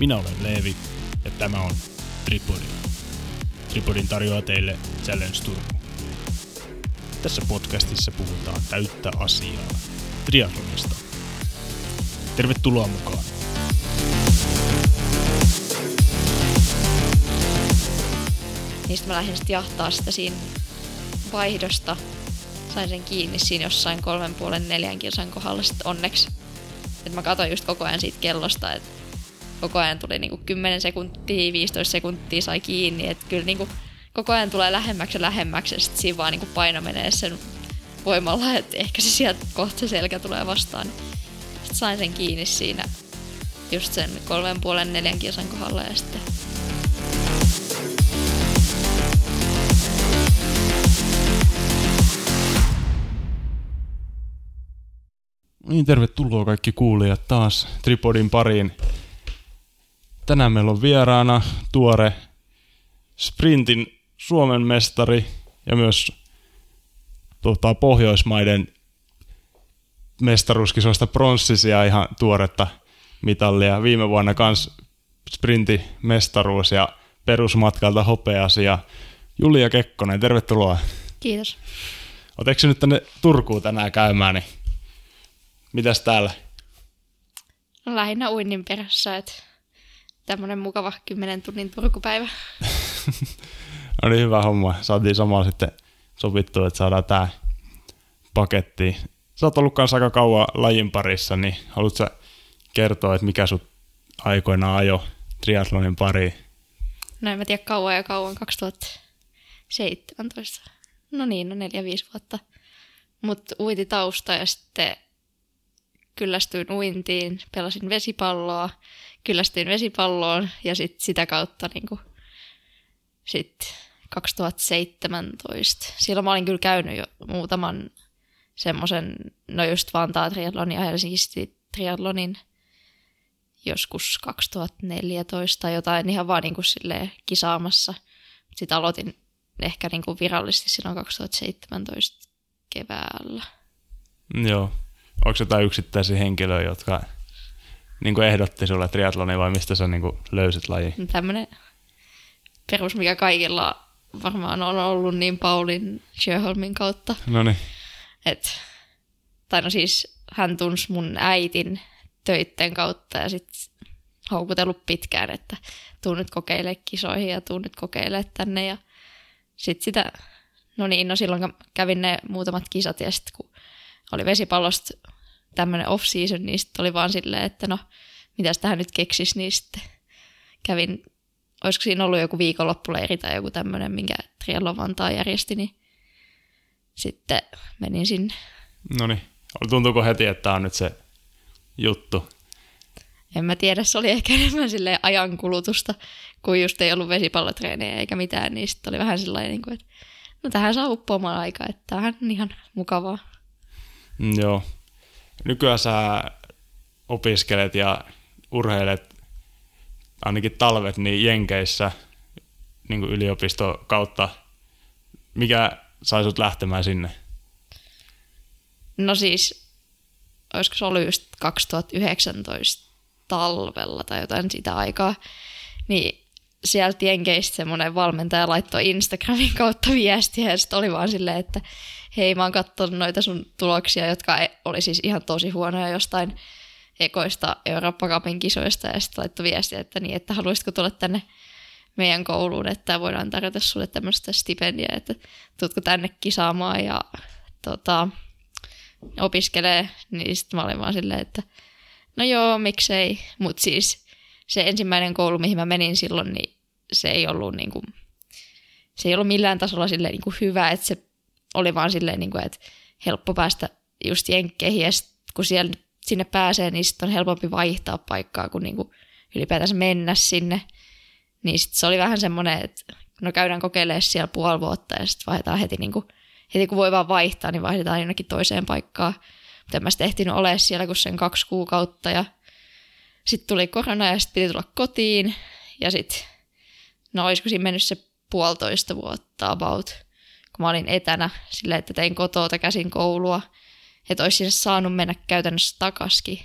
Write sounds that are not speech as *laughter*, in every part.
Minä olen Leevi ja tämä on Tripodi. Tripodin tarjoaa teille Challenge Turku. Tässä podcastissa puhutaan täyttä asiaa triathlonista. Tervetuloa mukaan! Niistä mä lähdin sitten jahtaa sitä siinä vaihdosta. Sain sen kiinni siinä jossain kolmen puolen neljän kilsan kohdalla sitten onneksi. Et mä katsoin just koko ajan siitä kellosta, että koko ajan tuli niinku 10 sekuntia, 15 sekuntia sai kiinni. Että kyllä niinku koko ajan tulee lähemmäksi ja lähemmäksi ja sitten siinä vaan niinku paino menee sen voimalla, että ehkä se sieltä kohta se selkä tulee vastaan. Sitten sain sen kiinni siinä just sen kolmen puolen neljän kilsan kohdalla ja sitten Niin, tervetuloa kaikki kuulijat taas Tripodin pariin. Tänään meillä on vieraana tuore sprintin Suomen mestari ja myös tota, Pohjoismaiden mestaruuskisoista pronssisia ihan tuoretta mitallia. Viime vuonna kans sprintimestaruus ja perusmatkalta hopeasi ja Julia Kekkonen, tervetuloa. kiitos. Oletko nyt tänne Turkuun tänään käymään, niin mitäs täällä? No, lähinnä uinnin perässä, että tämmönen mukava 10 tunnin Turkupäivä. *laughs* No niin, hyvä homma. Saatiin samalla sitten sovittua, että saadaan tää paketti. Sä oot ollut kanssa aika kauan lajin parissa, niin haluatko sä kertoa, että mikä sut aikoinaan ajo triathlonin pariin? No en mä tiedä kauan ja kauan, 2017. No niin, no neljä, viisi vuotta. Mutta uiti tausta ja sitten kyllästyin uintiin, pelasin vesipalloa, kyllästyin vesipalloon ja sit sitä kautta niinku, sit 2017. Silloin mä olin kyllä käynyt jo muutaman semmoisen, no just Vantaa triathlonin ja Helsinki triathlonin joskus 2014 tai jotain ihan vaan niinku silleen kisaamassa. Sitten aloitin ehkä niinku virallisesti silloin 2017 keväällä. Joo. Onko jotain yksittäisiä henkilöitä, jotka niin ehdotti sulle triathlonia vai mistä sä niin löysit laji? Tämmöinen perus, mikä kaikilla varmaan on ollut, niin Paulin Sjöholmin kautta. No niin. Et, tai no siis hän tunsi mun äitin töitten kautta ja sitten houkutellut pitkään, että tuu nyt kokeile kisoihin ja tuu nyt kokeile tänne ja sitten sitä, no niin, no silloin kävin ne muutamat kisat ja sitten kun oli vesipallosta tämmöinen off-season, niin sitten oli vaan silleen, että no, mitäs tähän nyt keksis, niin sitten kävin, olisiko siinä ollut joku viikonloppuleiri tai joku tämmöinen, minkä Triathlon Vantaa järjesti, niin sitten menin sinne. No niin. Tuntuuko heti, että tämä on nyt se juttu? En mä tiedä, se oli ehkä *laughs* enemmän silleen ajankulutusta, kun just ei ollut vesipallotreenejä eikä mitään, niin sitten oli vähän sellainen, niin kuin, että no tähän saa uppoamaan aikaa, että tämähän on ihan mukavaa. Mm, joo. Nykyään sä opiskelet ja urheilet ainakin talvet niin Jenkeissä niin kuin yliopisto kautta. Mikä sai sut lähtemään sinne? No siis, olisiko se ollut just 2019 talvella tai jotain sitä aikaa, niin sieltä Jenkeistä semmoinen valmentaja laittoi Instagramin kautta viestiä ja sitten oli vaan silleen, että hei mä oon katsonut noita sun tuloksia, jotka e- oli siis ihan tosi huonoja jostain ekoista Eurooppa Cupin kisoista ja sitten laittoi viestiä, että niin, että haluaisitko tulla tänne meidän kouluun, että voidaan tarjota sulle tämmöistä stipendiä, että tuutko tänne kisaamaan ja tota, opiskelee, niin sitten mä olin vaan silleen, että no joo, miksei, mutta siis se ensimmäinen koulu, mihin mä menin silloin, niin se ei ollut niin kuin, se ei ollut millään tasolla silleen niin kuin hyvä, että se oli vaan silleen, niin kuin, että helppo päästä just jenkkeihin ja sit, kun siellä, sinne pääsee, niin sitten on helpompi vaihtaa paikkaa kuin, niin kuin ylipäätänsä mennä sinne. Niin sitten se oli vähän semmoinen, että no käydään kokeilemaan siellä puoli vuotta ja sitten vaihdetaan heti, niin kuin, heti kun voi vaan vaihtaa, niin vaihdetaan jonnekin toiseen paikkaan. Mutta en mä sitten ehtinyt ole siellä kuin sen kaksi kuukautta ja sitten tuli korona ja sitten piti tulla kotiin. Ja sitten, no olisiko siinä mennyt se puolitoista vuotta about, kun mä olin etänä. Silleen, että tein kotoa käsin koulua, että olisi sinne saanut mennä käytännössä takaskin,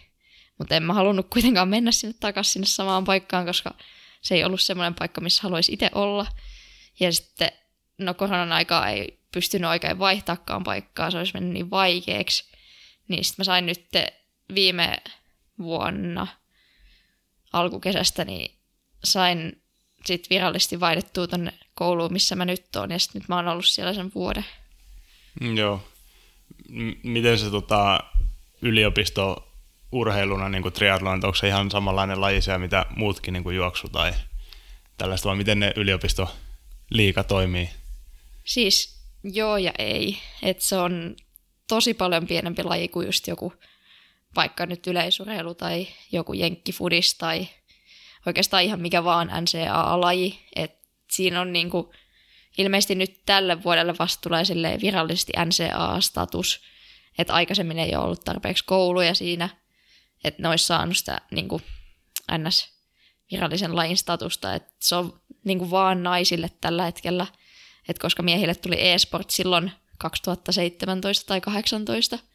Mutta en mä halunnut kuitenkaan mennä sinne takaisin sinne samaan paikkaan, koska se ei ollut semmoinen paikka, missä haluaisi itse olla. Ja sitten, no koronan aikaa ei pystynyt oikein vaihtaakaan paikkaa, se olisi mennyt niin vaikeaksi. Niin sitten mä sain nyt viime vuonna alkukesästä, niin sain sitten virallisesti vaihdettua tonne kouluun, missä mä nyt oon, ja sitten nyt mä oon ollut siellä sen vuoden. Mm, joo. M- miten se tota, yliopisto urheiluna niin kuin triathlon, onko se ihan samanlainen laji siellä, mitä muutkin niin kuin juoksu tai tällaista, vai miten ne yliopisto liika toimii? Siis joo ja ei. Et se on tosi paljon pienempi laji kuin just joku vaikka nyt yleisurheilu tai joku jenkkifudis tai oikeastaan ihan mikä vaan NCAA-laji. Et siinä on niinku, ilmeisesti nyt tälle vuodelle vasta tulee virallisesti NCAA-status, että aikaisemmin ei ole ollut tarpeeksi kouluja siinä, että ne olisi saanut sitä niinku, NS virallisen lajin statusta, että se on niinku vaan naisille tällä hetkellä, että koska miehille tuli e-sport silloin 2017 tai 2018,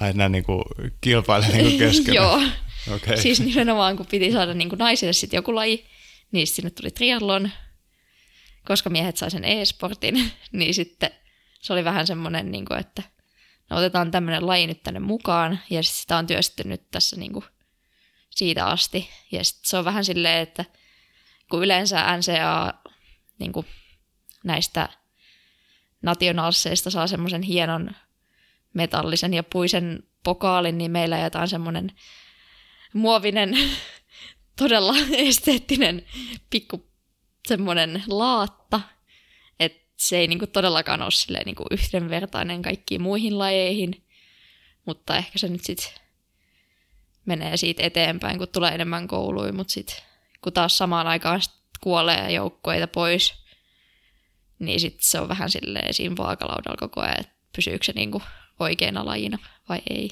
Ai nämä niinku kilpailee niinku *laughs* keskenään. Joo. Okay. Siis nimenomaan kun piti saada niinku naisille sitten joku laji, niin sinne tuli triathlon, koska miehet sai sen e-sportin, *laughs* niin sitten se oli vähän semmoinen, niinku, että no otetaan tämmöinen laji nyt tänne mukaan, ja sit sitä on työstetty nyt tässä niinku siitä asti. Ja sitten se on vähän silleen, että kun yleensä NCA niinku, näistä nationalseista saa semmoisen hienon metallisen ja puisen pokaalin, niin meillä jotain semmoinen muovinen, *laughs* todella esteettinen pikku semmoinen laatta, että se ei niinku todellakaan ole niinku yhdenvertainen kaikkiin muihin lajeihin, mutta ehkä se nyt sitten menee siitä eteenpäin, kun tulee enemmän kouluja, mutta sitten kun taas samaan aikaan sit kuolee joukkoita pois, niin sitten se on vähän silleen siinä vaakalaudalla koko ajan, että pysyykö se niinku oikeana lajina vai ei.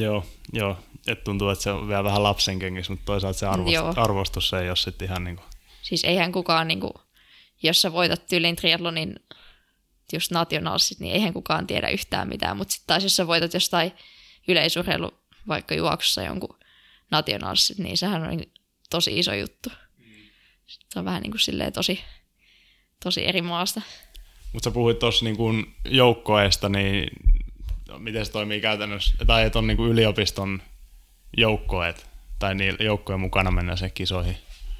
Joo, joo. Et tuntuu, että se on vielä vähän lapsen kengissä, mutta toisaalta se arvostus, arvostus ei ole sitten ihan niin kuin... Siis eihän kukaan, niin kuin, jos sä voitat tyylin triathlonin just nationalsit, niin eihän kukaan tiedä yhtään mitään, mutta sitten taas jos sä voitat jostain yleisurheilu, vaikka juoksussa jonkun nationalsit, niin sehän on tosi iso juttu. Se on vähän niin kuin silleen tosi, tosi eri maasta. Mutta sä puhuit tuossa niin joukkoeesta, niin miten se toimii käytännössä, tai että on niin kuin yliopiston joukkoet, tai niin joukkojen mukana mennä se kisoihin?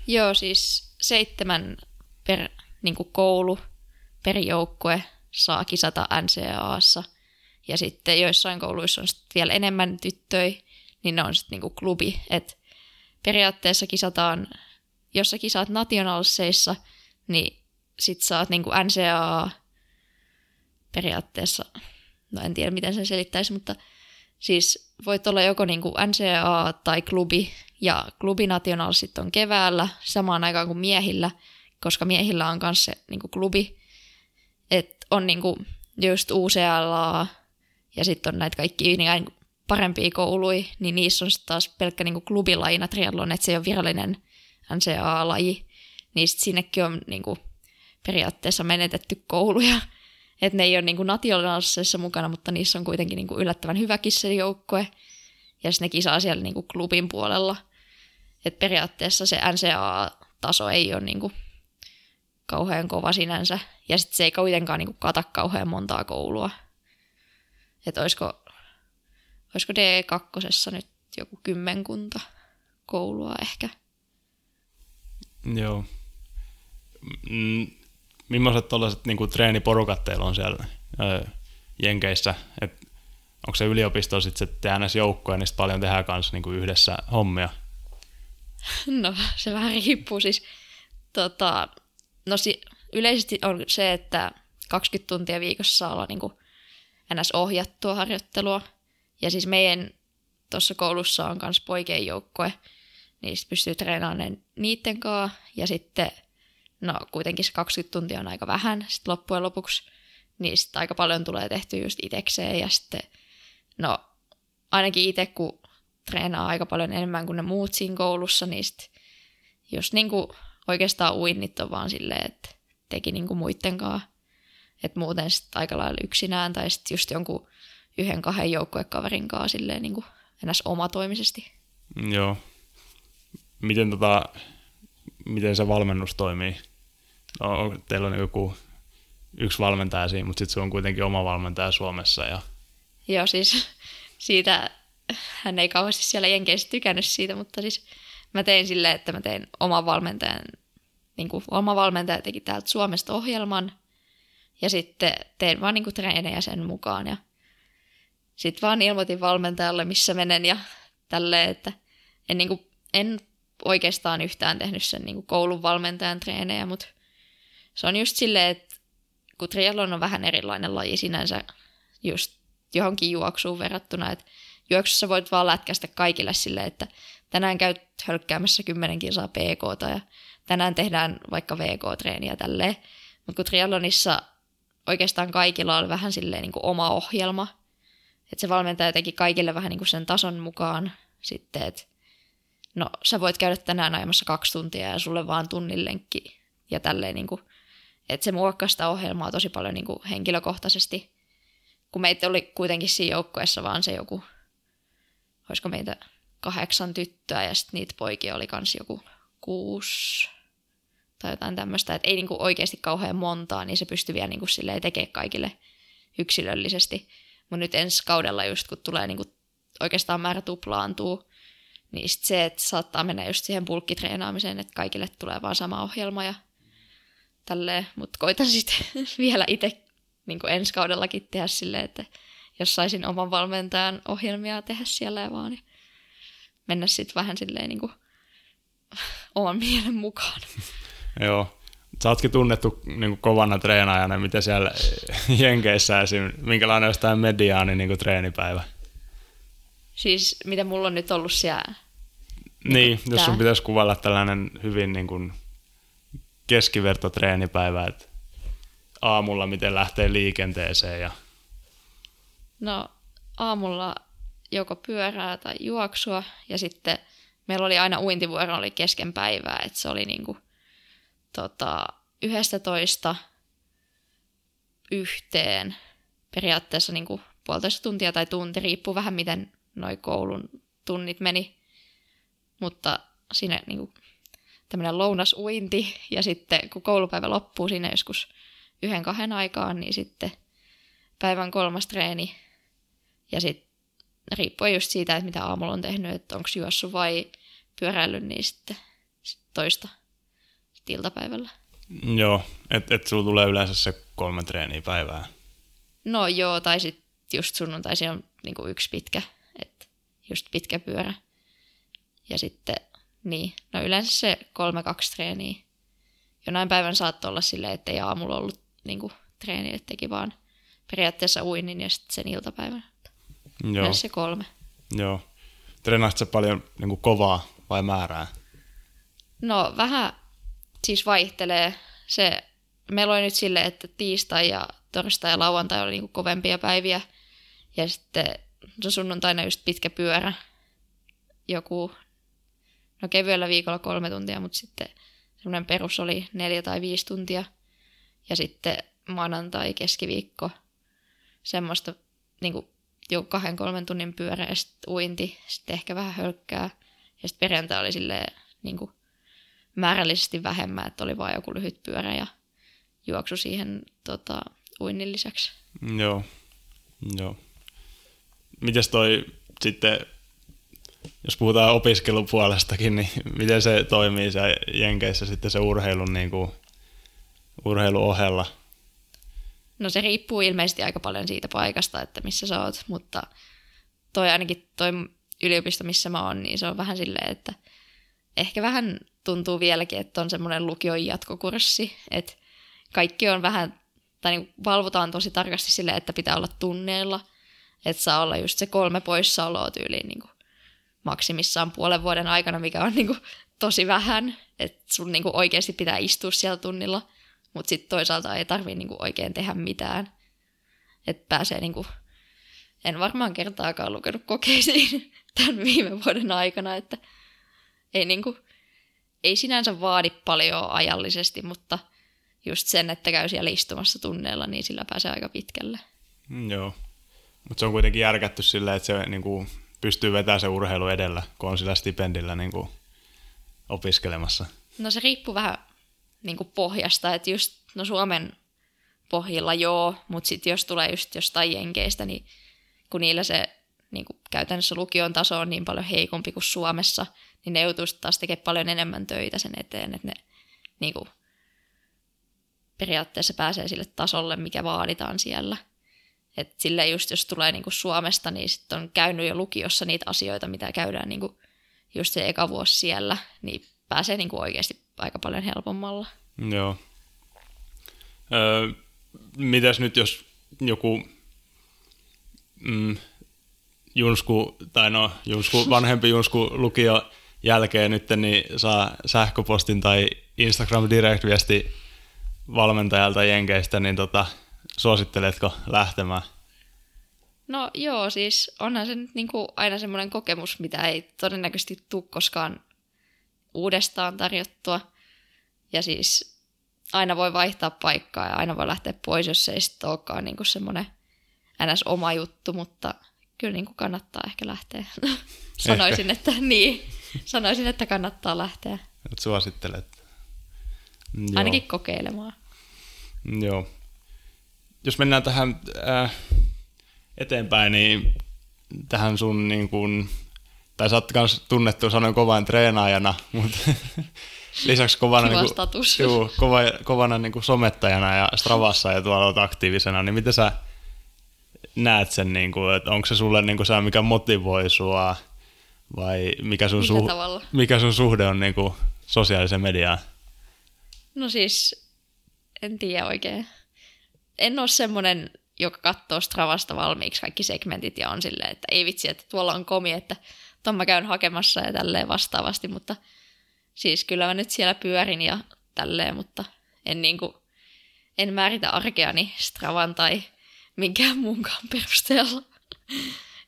Joo, siis seitsemän per niin kuin koulu, per joukkue saa kisata NCAassa, ja sitten joissain kouluissa on sitten vielä enemmän tyttöjä, niin ne on sitten niin kuin klubi, että periaatteessa kisataan, jos sä kisaat nationalseissa, niin sit saat niin kuin NCAA periaatteessa no en tiedä miten sen selittäisi, mutta siis voit olla joko niin kuin NCAA tai klubi, ja klubinationalsit on keväällä samaan aikaan kuin miehillä, koska miehillä on myös se niin kuin klubi, että on niin kuin just UCLA ja sitten on näitä kaikki niin parempia kouluja, niin niissä on sitten taas pelkkä niin klubilajina triathlon, että se ei ole virallinen NCAA-laji, niin sitten sinnekin on niin kuin periaatteessa menetetty kouluja, että ne ei ole niin nationaalisessa mukana, mutta niissä on kuitenkin niin kuin yllättävän hyvä kisselijoukkue. Ja sitten ne kisaa siellä niin kuin klubin puolella. Et periaatteessa se NCAA-taso ei ole niin kuin kauhean kova sinänsä. Ja sitten se ei kuitenkaan niin kuin kata kauhean montaa koulua. Että olisiko, olisiko D2 nyt joku kymmenkunta koulua ehkä. Joo. Mm, millaiset tuollaiset niin treeniporukat teillä on siellä öö, Jenkeissä? Et onko se yliopisto sitten se TNS joukkoja, niin paljon tehdään kanssa niin yhdessä hommia? *laughs* No se vähän riippuu siis. Tota, no si- yleisesti on se, että 20 tuntia viikossa saa olla niin ns. ohjattua harjoittelua. Ja siis meidän tuossa koulussa on myös poikien joukkue, niin pystyy treenaamaan niiden kanssa. Ja sitten no kuitenkin se 20 tuntia on aika vähän sitten loppujen lopuksi, niin sitten aika paljon tulee tehty just itekseen ja sitten, no ainakin itse kun treenaa aika paljon enemmän kuin ne muut siinä koulussa, niin sitten jos niinku oikeastaan uinnit on vaan silleen, että teki niinku muitten kanssa, että muuten sitten aika lailla yksinään tai sitten just jonkun yhden kahden joukkuekaverin kanssa silleen niinku enäs omatoimisesti. Joo. Miten, tota, miten se valmennus toimii? No, teillä on joku yksi valmentaja siinä, mutta sitten se on kuitenkin oma valmentaja Suomessa. Ja... Joo, siis siitä, hän ei kauheasti siellä Jenkeissä tykännyt siitä, mutta siis mä tein silleen, että mä tein oman valmentajan, niin kuin oma valmentaja teki täältä Suomesta ohjelman, ja sitten tein vaan niin kuin treenejä sen mukaan, ja sitten vaan ilmoitin valmentajalle, missä menen, ja tälleen, että en, niin kuin, en oikeastaan yhtään tehnyt sen niin kuin koulun valmentajan treenejä, mutta se on just silleen, että kun triathlon on vähän erilainen laji sinänsä just johonkin juoksuun verrattuna, että juoksussa voit vaan lätkästä kaikille silleen, että tänään käyt hölkkäämässä 10 kilsaa PK ja tänään tehdään vaikka VK-treeniä tälleen. Mutta kun triathlonissa oikeastaan kaikilla on vähän silleen niin kuin oma ohjelma, että se valmentaja teki kaikille vähän niin kuin sen tason mukaan sitten, että no sä voit käydä tänään ajamassa kaksi tuntia ja sulle vaan tunnin lenkki ja tälleen niin kuin, että se muokkasi sitä ohjelmaa tosi paljon niin kuin henkilökohtaisesti, kun meitä oli kuitenkin siinä joukkueessa vaan se joku, olisiko meitä kahdeksan tyttöä ja sitten niitä poikia oli kans joku kuusi tai jotain tämmöistä, että ei niinku oikeasti kauhean montaa, niin se pystyi vielä niinku tekemään kaikille yksilöllisesti. Mutta nyt ensi kaudella just kun tulee niinku oikeastaan määrä tuplaantuu, niin sit se, että saattaa mennä just siihen bulkkitreenaamiseen, että kaikille tulee vaan sama ohjelma ja tälleen, mutta koitan *laughs* sitten vielä itse niin ensi kaudellakin tehdä silleen, että jos saisin oman valmentajan ohjelmia tehdä siellä ja vaan, niin mennä sitten vähän silleen niin kuin *laughs* oman mielen mukaan. *laughs* Joo. Sä ootkin tunnettu niin kuin kovana treenaajana, mitä siellä Jenkeissä esim. Minkälainen olisi tämä mediaani niin kuin treenipäivä? Siis mitä mulla on nyt ollut siellä? Niin, jos sun pitäisi kuvalla tällainen hyvin niin kuin keskivertotreenipäivä, että aamulla miten lähtee liikenteeseen ja... No aamulla joko pyörää tai juoksua ja sitten meillä oli aina uintivuoro oli kesken päivää, että se oli niinku tota, toista yhteen. Periaatteessa niinku puolitoista tuntia tai tunti, riippuu vähän miten noi koulun tunnit meni, mutta siinä niinku tämmöinen lounasuinti ja sitten kun koulupäivä loppuu siinä joskus yhden kahden aikaan, niin sitten päivän kolmas treeni ja sitten riippuen just siitä, että mitä aamulla on tehnyt, että onko juossut vai pyöräillyt, niin sitten sit toista sit iltapäivällä. Joo, että et sulla tulee yleensä se kolme treeniä päivää. No joo, tai sitten just sunnuntaisin on niinku yksi pitkä, että just pitkä pyörä. Ja sitten, niin, no yleensä se kolme-kaksi treeniä. Jonain päivän saattoi olla silleen, että ei aamulla ollut niinku, treeni, että teki vaan periaatteessa uinnin ja sitten sen iltapäivän. Joo. se kolme. Joo. Treenaatko paljon niin kuin kovaa vai määrää? No vähän siis vaihtelee. Se, meillä oli nyt silleen, että tiistai ja torstai ja lauantai oli niin kuin kovempia päiviä. Ja sitten no sunnuntaina just pitkä pyörä. Joku, no kevyellä viikolla kolme tuntia, mutta sitten semmoinen perus oli neljä tai viisi tuntia. Ja sitten maanantai, keskiviikko, semmoista niin kuin jo kahden kolmen tunnin pyörä ja sitten uinti, sitten ehkä vähän hölkkää. Ja sitten perjantai oli silleen niin kuin määrällisesti vähemmän, että oli vain joku lyhyt pyörä ja juoksu siihen tota, uinnin lisäksi. Joo, joo. Mites toi sitten, jos puhutaan opiskelupuolestakin, niin miten se toimii se Jenkeissä sitten se urheilun, niin kuin, urheiluohella? No se riippuu ilmeisesti aika paljon siitä paikasta, että missä sä oot, mutta toi ainakin toi yliopisto, missä mä oon, niin se on vähän silleen, että ehkä vähän tuntuu vieläkin, että on semmoinen lukion jatkokurssi, että kaikki on vähän, tai niin valvotaan tosi tarkasti silleen, että pitää olla tunneilla, että saa olla just se kolme poissaoloa tyyliin niin maksimissaan puolen vuoden aikana, mikä on niin kuin tosi vähän, että sun niin kuin oikeasti pitää istua siellä tunnilla – mutta sitten toisaalta ei tarvii niinku oikein tehdä mitään. Että pääsee niinku, en varmaan kertaakaan lukenut kokeisiin *laughs* tämän viime vuoden aikana, että ei, niinku, ei sinänsä vaadi paljon ajallisesti, mutta just sen, että käy siellä istumassa tunneilla, niin sillä pääsee aika pitkälle. Mm, joo, mutta se on kuitenkin järkätty silleen, että se niinku pystyy vetämään se urheilu edellä, kun on sillä stipendillä niin kuin opiskelemassa? No se riippuu vähän niin kuin pohjasta, että just no Suomen pohjilla joo, mutta sitten jos tulee just jostain jenkeistä, niin kun niillä se niin kuin käytännössä lukion taso on niin paljon heikompi kuin Suomessa, niin ne joutuu taas tekemään paljon enemmän töitä sen eteen, että ne niin kuin, periaatteessa pääsee sille tasolle, mikä vaaditaan siellä. Et sille just jos tulee niin kuin Suomesta, niin sitten on käynyt jo lukiossa niitä asioita, mitä käydään niin kuin just se eka vuosi siellä, niin pääsee niin kuin oikeasti aika paljon helpommalla. Joo. Öö, mitäs nyt, jos joku mm, Junsku, tai no Junsku, *laughs* vanhempi Junsku lukio jälkeen nyt, niin saa sähköpostin tai Instagram direct-viesti valmentajalta Jenkeistä, niin tota, suositteletko lähtemään? No joo, siis onhan se nyt niinku aina semmoinen kokemus, mitä ei todennäköisesti tule koskaan uudestaan tarjottua. Ja siis aina voi vaihtaa paikkaa ja aina voi lähteä pois, jos ei sitten olekaan niinku semmoinen ns. oma juttu, mutta kyllä niinku kannattaa ehkä lähteä. *laughs* sanoisin, että niin. Sanoisin, että kannattaa lähteä. Et suosittelet. Joo. Ainakin kokeilemaan. Joo. Jos mennään tähän äh, eteenpäin, niin tähän sun niin kuin, tai sä oot myös tunnettu sanoin kovan treenaajana, mutta *laughs* lisäksi kovana, Kiva niin kuin, juu, kova, kovana niin kuin somettajana ja Stravassa ja tuolla olet aktiivisena, niin miten sä näet sen, niin kuin, että onko se sulle niin kuin se, mikä motivoi sua vai mikä sun, tavalla? mikä sun suhde on niin kuin sosiaaliseen mediaan? No siis, en tiedä oikein. En ole semmoinen, joka katsoo Stravasta valmiiksi kaikki segmentit ja on silleen, että ei vitsi, että tuolla on komi, että ton mä käyn hakemassa ja tälleen vastaavasti, mutta siis kyllä mä nyt siellä pyörin ja tälleen, mutta en niinku, en määritä arkeani Stravan tai minkään muunkaan *laughs* perusteella.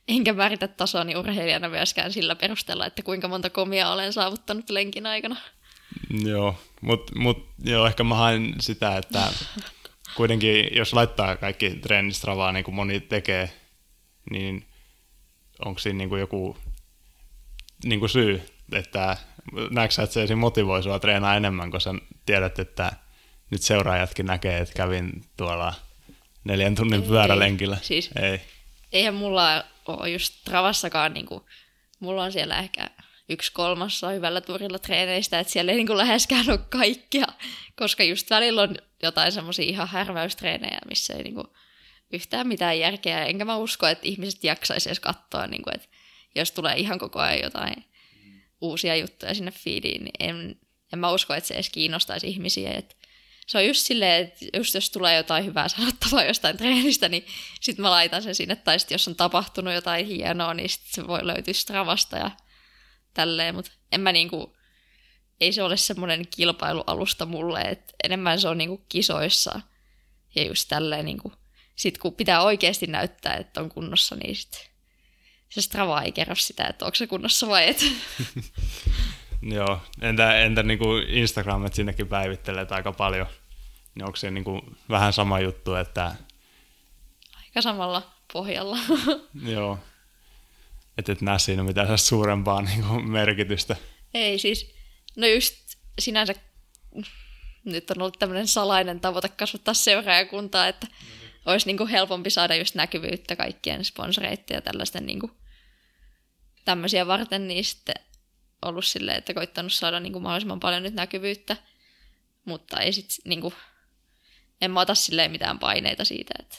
Enkä määritä tasoani urheilijana myöskään sillä perusteella, että kuinka monta komia olen saavuttanut lenkin aikana. Joo, mutta mut, ehkä mä haen sitä, että kuitenkin jos laittaa kaikki treenistravaa niin kuin moni tekee, niin onko siinä niin kuin joku niin kuin syy, että näetkö sä, että se motivoi sua treenaa enemmän, kun sä tiedät, että nyt seuraajatkin näkee, että kävin tuolla neljän tunnin Ei, pyörälenkillä. siis- Ei. Eihän mulla ole just Travassakaan, niinku, mulla on siellä ehkä yksi kolmassa hyvällä turilla treeneistä, että siellä ei niinku läheskään ole kaikkia, koska just välillä on jotain semmoisia ihan härväystreenejä, missä ei niinku yhtään mitään järkeä, enkä mä usko, että ihmiset jaksaisi edes katsoa, niinku, että jos tulee ihan koko ajan jotain uusia juttuja sinne feediin, niin en, en mä usko, että se edes kiinnostaisi ihmisiä. Et se on just silleen, että just jos tulee jotain hyvää sanottavaa jostain treenistä, niin sitten mä laitan sen sinne, tai sitten jos on tapahtunut jotain hienoa, niin sit se voi löytyä Stravasta ja tälleen, mutta en mä niinku, ei se ole semmoinen kilpailualusta mulle, että enemmän se on niinku kisoissa ja just tälleen niinku, sit kun pitää oikeasti näyttää, että on kunnossa, niin sit se Strava ei kerro sitä, että onko se kunnossa vai et. *laughs* Joo, entä, entä niin kuin Instagram, että sinnekin päivittelet aika paljon, niin onko se niin kuin vähän sama juttu, että Aika samalla pohjalla. *laughs* joo, että et näe siinä mitään *laughs* suurempaa niin kuin merkitystä. Ei siis, no just sinänsä nyt on ollut tämmöinen salainen tavoite kasvattaa seuraajakuntaa, että olisi niin kuin helpompi saada just näkyvyyttä kaikkien sponsoreiden ja tällaisten niin kuin tämmöisiä varten, niin sitten ollut silleen, että koittanut saada niin kuin mahdollisimman paljon nyt näkyvyyttä, mutta ei sit niin kuin, en mä ota silleen mitään paineita siitä, että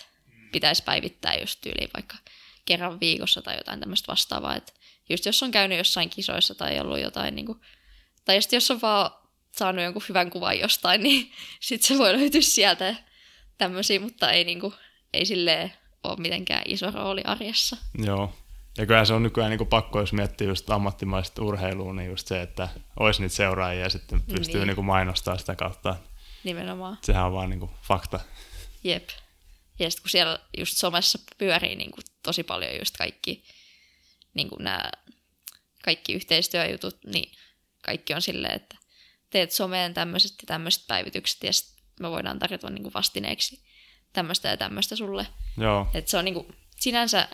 pitäisi päivittää just tyyliin vaikka kerran viikossa tai jotain tämmöistä vastaavaa, että just jos on käynyt jossain kisoissa tai ollut jotain, niin kuin, tai just jos on vaan saanut jonkun hyvän kuvan jostain, *laughs* niin sitten se voi löytyä sieltä tämmöisiä, mutta ei, niin kuin, ei silleen ole mitenkään iso rooli arjessa. Joo, ja kyllä se on nykyään niin kuin pakko, jos miettii just ammattimaista urheilua, niin just se, että olisi niitä seuraajia ja sitten pystyy Niin. niin. Kuin mainostaa sitä kautta. Nimenomaan. Sehän on vaan niin kuin fakta. Jep. Ja sitten kun siellä just somessa pyörii niin kuin tosi paljon just kaikki, niin kuin nämä kaikki yhteistyöjutut, niin kaikki on silleen, että teet someen tämmöiset ja tämmöiset päivitykset ja sitten me voidaan tarjota niin kuin vastineeksi tämmöistä ja tämmöistä sulle. Joo, Et se on niin kuin, sinänsä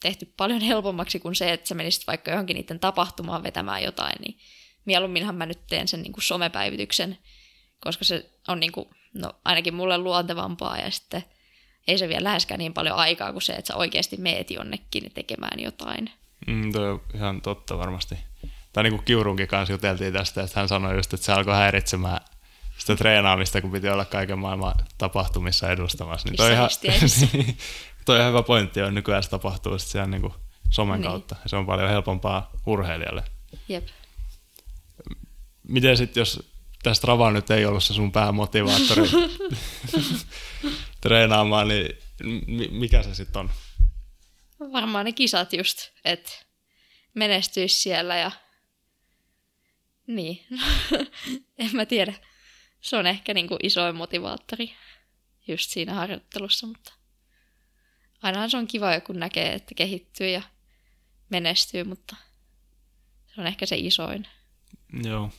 tehty paljon helpommaksi kuin se, että sä menisit vaikka johonkin niiden tapahtumaan vetämään jotain, niin mieluumminhan mä nyt teen sen niin kuin somepäivityksen, koska se on niin kuin, no, ainakin mulle luontevampaa ja sitten ei se vielä läheskään niin paljon aikaa kuin se, että sä oikeasti meet jonnekin tekemään jotain. Mm, toi on ihan totta varmasti. Tai niin kuin Kiurunkin kanssa juteltiin tästä, että hän sanoi just, että se alkoi häiritsemään sitä treenaamista, kun piti olla kaiken maailman tapahtumissa edustamassa. Niin toi, ihan, *laughs* niin, toi ihan hyvä pointti on, nykyään se tapahtuu sit siellä niin kuin somen niin. kautta. Ja se on paljon helpompaa urheilijalle. Jep. Miten sitten, jos tästä Strava nyt ei ollut se sun päämotivaattori *laughs* treenaamaan, niin mikä se sitten on? Varmaan ne kisat just, että menestyisi siellä ja niin, *laughs* en mä tiedä. Se on ehkä niin kuin isoin motivaattori just siinä harjoittelussa, mutta ainahan se on kiva, kun näkee, että kehittyy ja menestyy, mutta se on ehkä se isoin. Joo.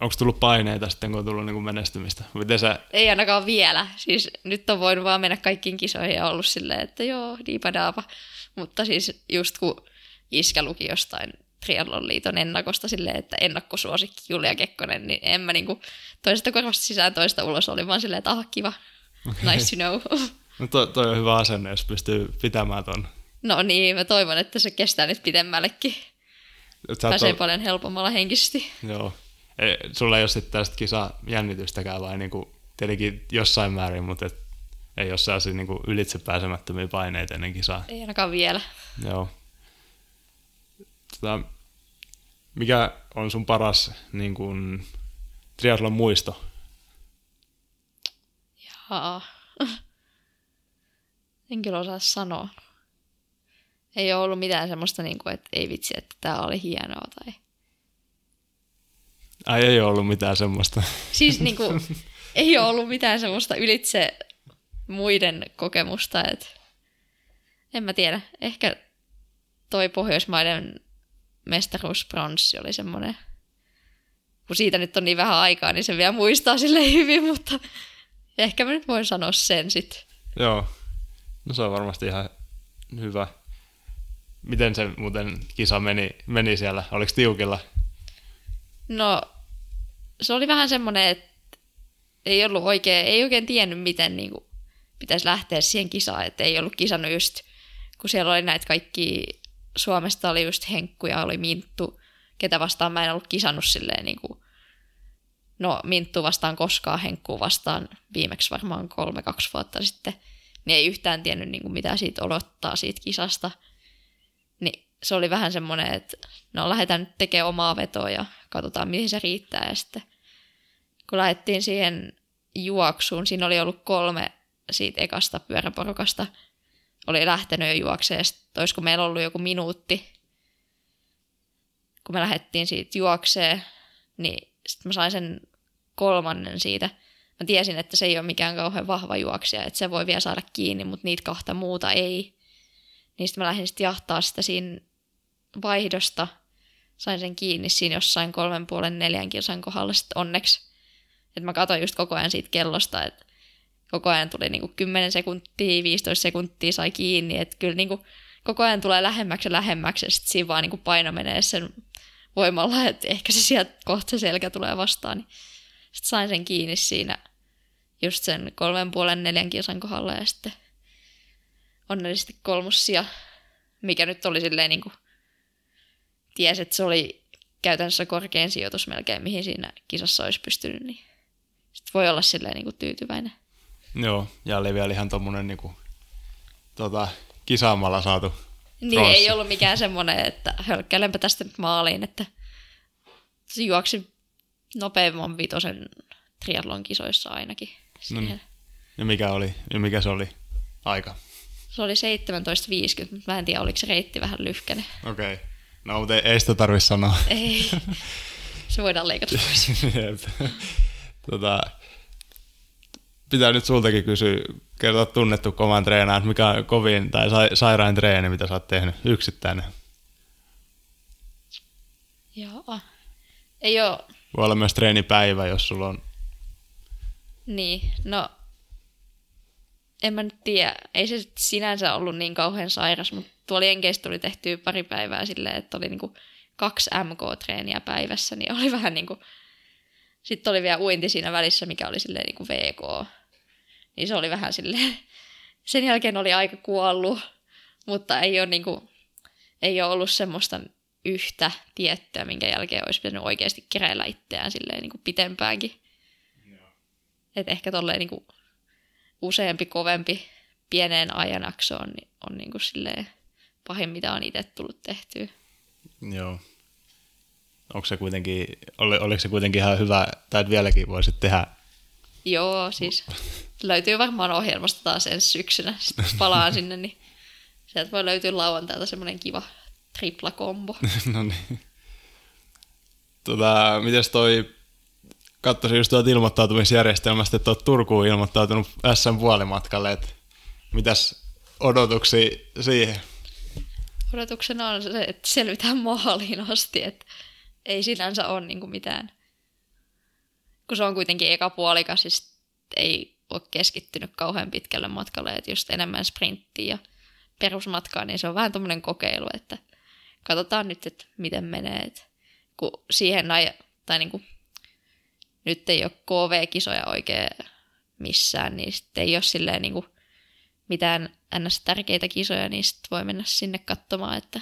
Onko tullut paineita sitten, kun on tullut niin menestymistä? Miten sä... Ei ainakaan vielä. Siis nyt on voinut vaan mennä kaikkiin kisoihin ja ollut silleen, että joo, diipadaapa. Mutta siis just kun iskä luki jostain Triathlon liiton ennakosta silleen, että ennakkosuosikki Julia Kekkonen, niin en mä niinku toisesta korvasta sisään toista ulos, oli vaan silleen, että ah, kiva, okay. nice to know. *laughs* No to, toi on hyvä asenne, jos pystyy pitämään ton. No niin, mä toivon, että se kestää nyt pidemmällekin. Pääsee ol... paljon helpommalla henkisesti. Joo. Sulla ei ole sitten tästä kisa jännitystäkään vai niinku, tietenkin jossain määrin, mutta et, ei ole sellaisia niinku ylitse pääsemättömiä paineita ennen kisaa. Ei ainakaan vielä. Joo. Tota, mikä on sun paras niin kuin, triathlon muisto? Jaa. *laughs* En kyllä osaa sanoa. Ei ole ollut mitään semmoista, niin kuin, että ei vitsi, että tämä oli hienoa tai... Ai ei ole ollut mitään semmoista. Siis *laughs* niin kuin, ei ole ollut mitään semmoista ylitse muiden kokemusta, että en mä tiedä. Ehkä toi Pohjoismaiden mestaruuspronssi oli semmoinen, kun siitä nyt on niin vähän aikaa, niin se vielä muistaa sille hyvin, mutta ehkä mä nyt voin sanoa sen sitten. Joo, no se on varmasti ihan hyvä. Miten se muuten kisa meni, meni siellä? Oliko tiukilla? No, se oli vähän semmoinen, että ei ollut oikein, ei oikein tiennyt, miten niin kuin, pitäisi lähteä siihen kisaan, että ei ollut kisannut just, kun siellä oli näitä kaikki Suomesta oli just Henkku ja oli Minttu, ketä vastaan mä en ollut kisannut silleen niin kuin, no Minttu vastaan koskaan, Henkku vastaan viimeksi varmaan kolme-kaksi vuotta sitten, niin ei yhtään tiennyt niin kuin, mitä siitä odottaa siitä kisasta. Se oli vähän semmoinen, että no lähdetään nyt tekemään omaa vetoa ja katsotaan mihin se riittää. Ja sitten kun lähdettiin siihen juoksuun, siinä oli ollut kolme siitä ekasta pyöräporukasta – oli lähtenyt jo juokseen, olisiko meillä ollut joku minuutti, kun me lähdettiin siitä juokseen, niin sitten mä sain sen kolmannen siitä. Mä tiesin, että se ei ole mikään kauhean vahva juoksija, että se voi vielä saada kiinni, mutta niitä kahta muuta ei. Niin sitten mä lähdin sitten jahtaa sitä siinä vaihdosta. Sain sen kiinni siinä jossain kolmen puolen neljän kilsan kohdalla sitten onneksi. Että mä katsoin just koko ajan siitä kellosta, että koko ajan tuli niin kuin 10 sekuntia, 15 sekuntia sai kiinni, että kyllä niin kuin koko ajan tulee lähemmäksi ja lähemmäksi, ja sitten siinä vaan niin kuin paino menee sen voimalla, että ehkä se sieltä kohta se selkä tulee vastaan, niin sitten sain sen kiinni siinä just sen kolmen puolen neljän kilsan kohdalla, ja sitten onnellisesti kolmussia, mikä nyt oli silleen niin kuin, ties, että se oli käytännössä korkein sijoitus melkein, mihin siinä kisassa olisi pystynyt, niin sitten voi olla silleen niin kuin tyytyväinen. Joo, ja oli vielä ihan tommonen niinku, tota, kisaamalla saatu Niin, pronssi. ei ollut mikään semmoinen, että hölkkäilenpä tästä nyt maaliin, että se juoksi nopeimman vitosen triathlon kisoissa ainakin. No niin. Ja mikä, oli, ja mikä se oli aika? Se oli 17.50, mutta mä en tiedä, oliko se reitti vähän lyhkäinen. Okei. Okay. No, mutta ei, ei sitä tarvitse sanoa. Ei. Se voidaan leikata pois. *laughs* tota, pitää nyt sultakin kysyä, kertoa tunnettu kovan treenaan, mikä on kovin tai sa- sairain treeni, mitä sä oot tehnyt, yksittäinen. Joo. Ei oo. Voi olla myös treenipäivä, jos sulla on. Niin, no en mä nyt tiedä, ei se sinänsä ollut niin kauhean sairas, mutta tuolla Jenkeistä tuli tehty pari päivää silleen, että oli niinku kaksi MK-treeniä päivässä, niin oli *laughs* vähän niinku, sitten oli vielä uinti siinä välissä, mikä oli silleen niinku VK. Niin se oli vähän silleen, sen jälkeen oli aika kuollut, mutta ei ole, niinku, ei ole ollut semmoista yhtä tiettyä, minkä jälkeen olisi pitänyt oikeasti keräillä itseään silleen niinku pitempäänkin. Että ehkä tolleen niinku useampi, kovempi pieneen ajanaksoon niin on niinku silleen pahin, mitä on itse tullut tehtyä. Joo. Onko se kuitenkin, oli, oliko se kuitenkin ihan hyvä, tai että vieläkin voisit tehdä? Joo, siis löytyy varmaan ohjelmasta taas ensi syksynä. Sitten palaan sinne, niin sieltä voi löytyä lauantailta semmoinen kiva tripla kombo. *laughs* no niin. Tota, mites toi, katsoisin just tuolta ilmoittautumisjärjestelmästä, että olet Turkuun ilmoittautunut SM puolimatkalle, että mitäs odotuksia siihen? Odotuksena on se, että selvitään maaliin asti, että ei sinänsä ole niin mitään. Kun se on kuitenkin eka puolikas, siis ei ole keskittynyt kauhean pitkälle matkalle, että just enemmän sprinttiä ja perusmatkaa, niin se on vähän tuommoinen kokeilu, että katsotaan nyt, että miten menee. Että kun siihen tai niin kuin, nyt ei ole KV-kisoja oikein missään, niin sitten ei ole silleen niin kuin mitään ns. tärkeitä kisoja, niin sitten voi mennä sinne katsomaan, että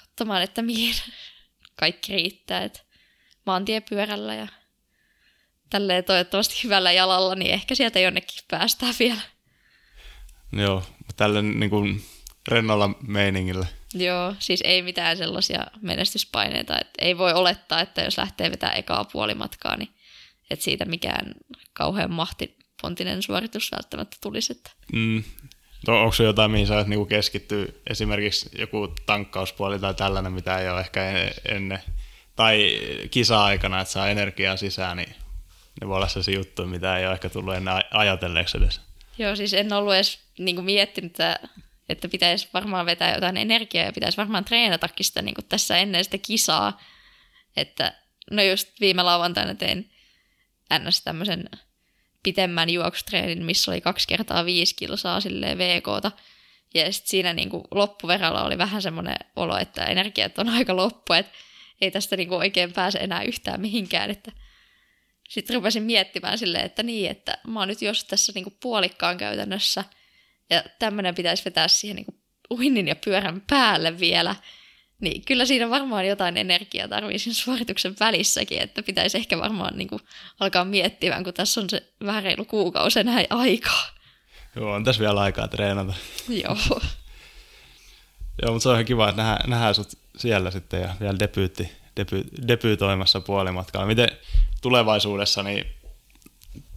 katsomaan, että mihin *laughs* kaikki riittää. Että maantiepyörällä ja tälleen toivottavasti hyvällä jalalla, niin ehkä sieltä jonnekin päästään vielä. Joo, tällä niin kuin rennolla meiningillä. Joo, siis ei mitään sellaisia menestyspaineita. Että ei voi olettaa, että jos lähtee vetää ekaa puolimatkaa, niin että siitä mikään kauhean mahtipontinen suoritus välttämättä tulisi. Että... Mm. No, onko se jotain, mihin sä niinku keskittyy, esimerkiksi joku tankkauspuoli tai tällainen, mitä ei ole ehkä ennen, tai kisa-aikana, että saa energiaa sisään, niin ne voi olla sellaisia juttuja, mitä ei ole ehkä tullut ennen ajatelleeksi edes. Joo, siis en ollut edes niin kuin miettinyt, että, että pitäisi varmaan vetää jotain energiaa ja pitäisi varmaan treenatakin sitä niin kuin tässä ennen sitä kisaa. Että no just viime lauantaina tein ns. tämmöisen pitemmän juoksutreenin, missä oli kaksi kertaa viisi kilsaa silleen VKta. Ja sitten siinä niin kuin loppuverralla oli vähän semmoinen olo, että energiat on aika loppu, että ei tästä niin kuin oikein pääse enää yhtään mihinkään. Että sitten rupesin miettimään silleen, että niin, että mä oon nyt jos tässä niin kuin puolikkaan käytännössä, ja tämmöinen pitäisi vetää siihen niin kuin uinnin ja pyörän päälle vielä, niin kyllä siinä varmaan jotain energiaa tarvii siinä suorituksen välissäkin, että pitäisi ehkä varmaan niin kuin alkaa miettimään, kun tässä on se vähän reilu kuukausi enää aikaa. Joo, on tässä vielä aikaa treenata. Joo. *laughs* Joo, mutta se on ihan kiva, että nähdään, nähdään sut siellä sitten ja vielä debyytti, deby, debyytoimassa puolimatkalla. Miten tulevaisuudessa, niin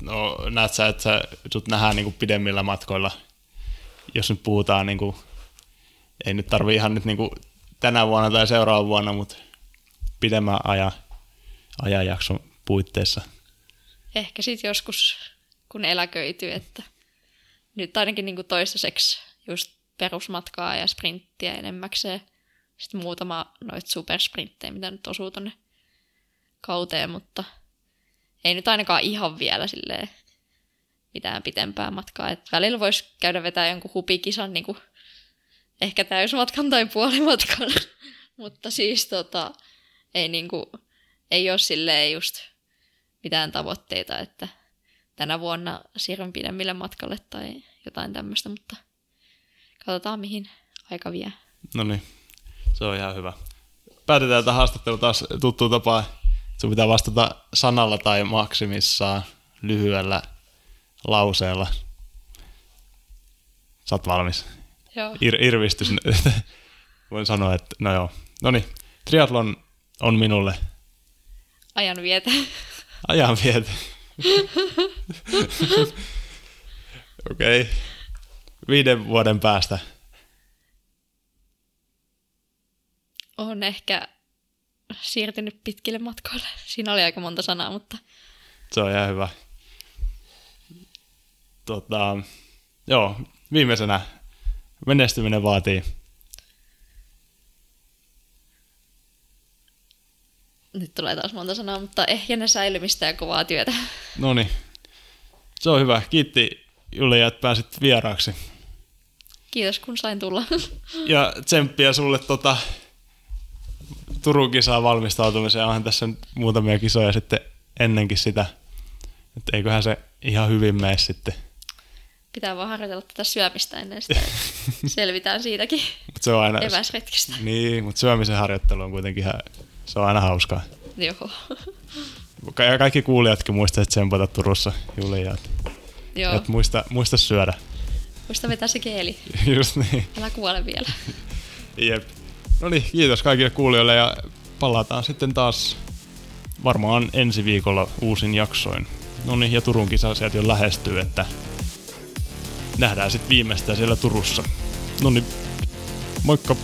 no, näet sä, että sä, sut nähdään niin kuin pidemmillä matkoilla, jos nyt puhutaan, niin kuin, ei nyt tarvi ihan nyt niin kuin tänä vuonna tai seuraavana vuonna, mutta pidemmän ajan, ajanjakson puitteissa. Ehkä sitten joskus, kun eläköityy, että nyt ainakin niin kuin toistaiseksi just perusmatkaa ja sprinttiä enemmäkseen. Sitten muutama noita supersprinttejä, mitä nyt osuu tonne kauteen, mutta ei nyt ainakaan ihan vielä silleen mitään pitempää matkaa. Et välillä voisi käydä vetää jonkun hupikisan niin kuin ehkä täysmatkan tai puolimatkan, *laughs* mutta siis tota, ei, niinku, ei ole silleen just mitään tavoitteita, että tänä vuonna siirryn pidemmille matkalle tai jotain tämmöistä, mutta katsotaan mihin aika vie. No niin, se on ihan hyvä. Päätetään tämä haastattelu taas tuttu tapaa. Sun pitää vastata sanalla tai maksimissaan lyhyellä lauseella. Sä oot valmis. Joo. Ir- irvistys. *laughs* Voin sanoa, että no joo. No niin, triathlon on minulle. Ajan vietä. *laughs* Ajan vietä. *laughs* Okei. Okay. Viiden vuoden päästä. On ehkä siirtynyt pitkille matkoille. Siinä oli aika monta sanaa, mutta... Se on ihan hyvä. Tota, joo, viimeisenä menestyminen vaatii. Nyt tulee taas monta sanaa, mutta ehjänä säilymistä ja kovaa työtä. No niin. Se on hyvä. Kiitti Julia, että pääsit vieraaksi. Kiitos kun sain tulla. Ja tsemppiä sulle tota, Turun kisaan valmistautumiseen. Onhan tässä nyt muutamia kisoja sitten ennenkin sitä. Että eiköhän se ihan hyvin mene sitten. Pitää vaan harjoitella tätä syömistä ennen sitä. *laughs* Selvitään siitäkin Mut se on aina, eväsretkestä. niin, mutta syömisen harjoittelu on kuitenkin ihan, se on aina hauskaa. Joo. Ka- Ja kaikki kuulijatkin muistaa, että tsempata Turussa Julia. Et, Joo. et muista, muista syödä. Muista vetää se keeli. *laughs* Just niin. Älä kuole vielä. *laughs* Jep. No niin, kiitos kaikille kuulijoille ja palataan sitten taas varmaan ensi viikolla uusin jaksoin. No niin, ja Turun kisa sieltä jo lähestyy, että nähdään sitten viimeistään siellä Turussa. No niin, moikka!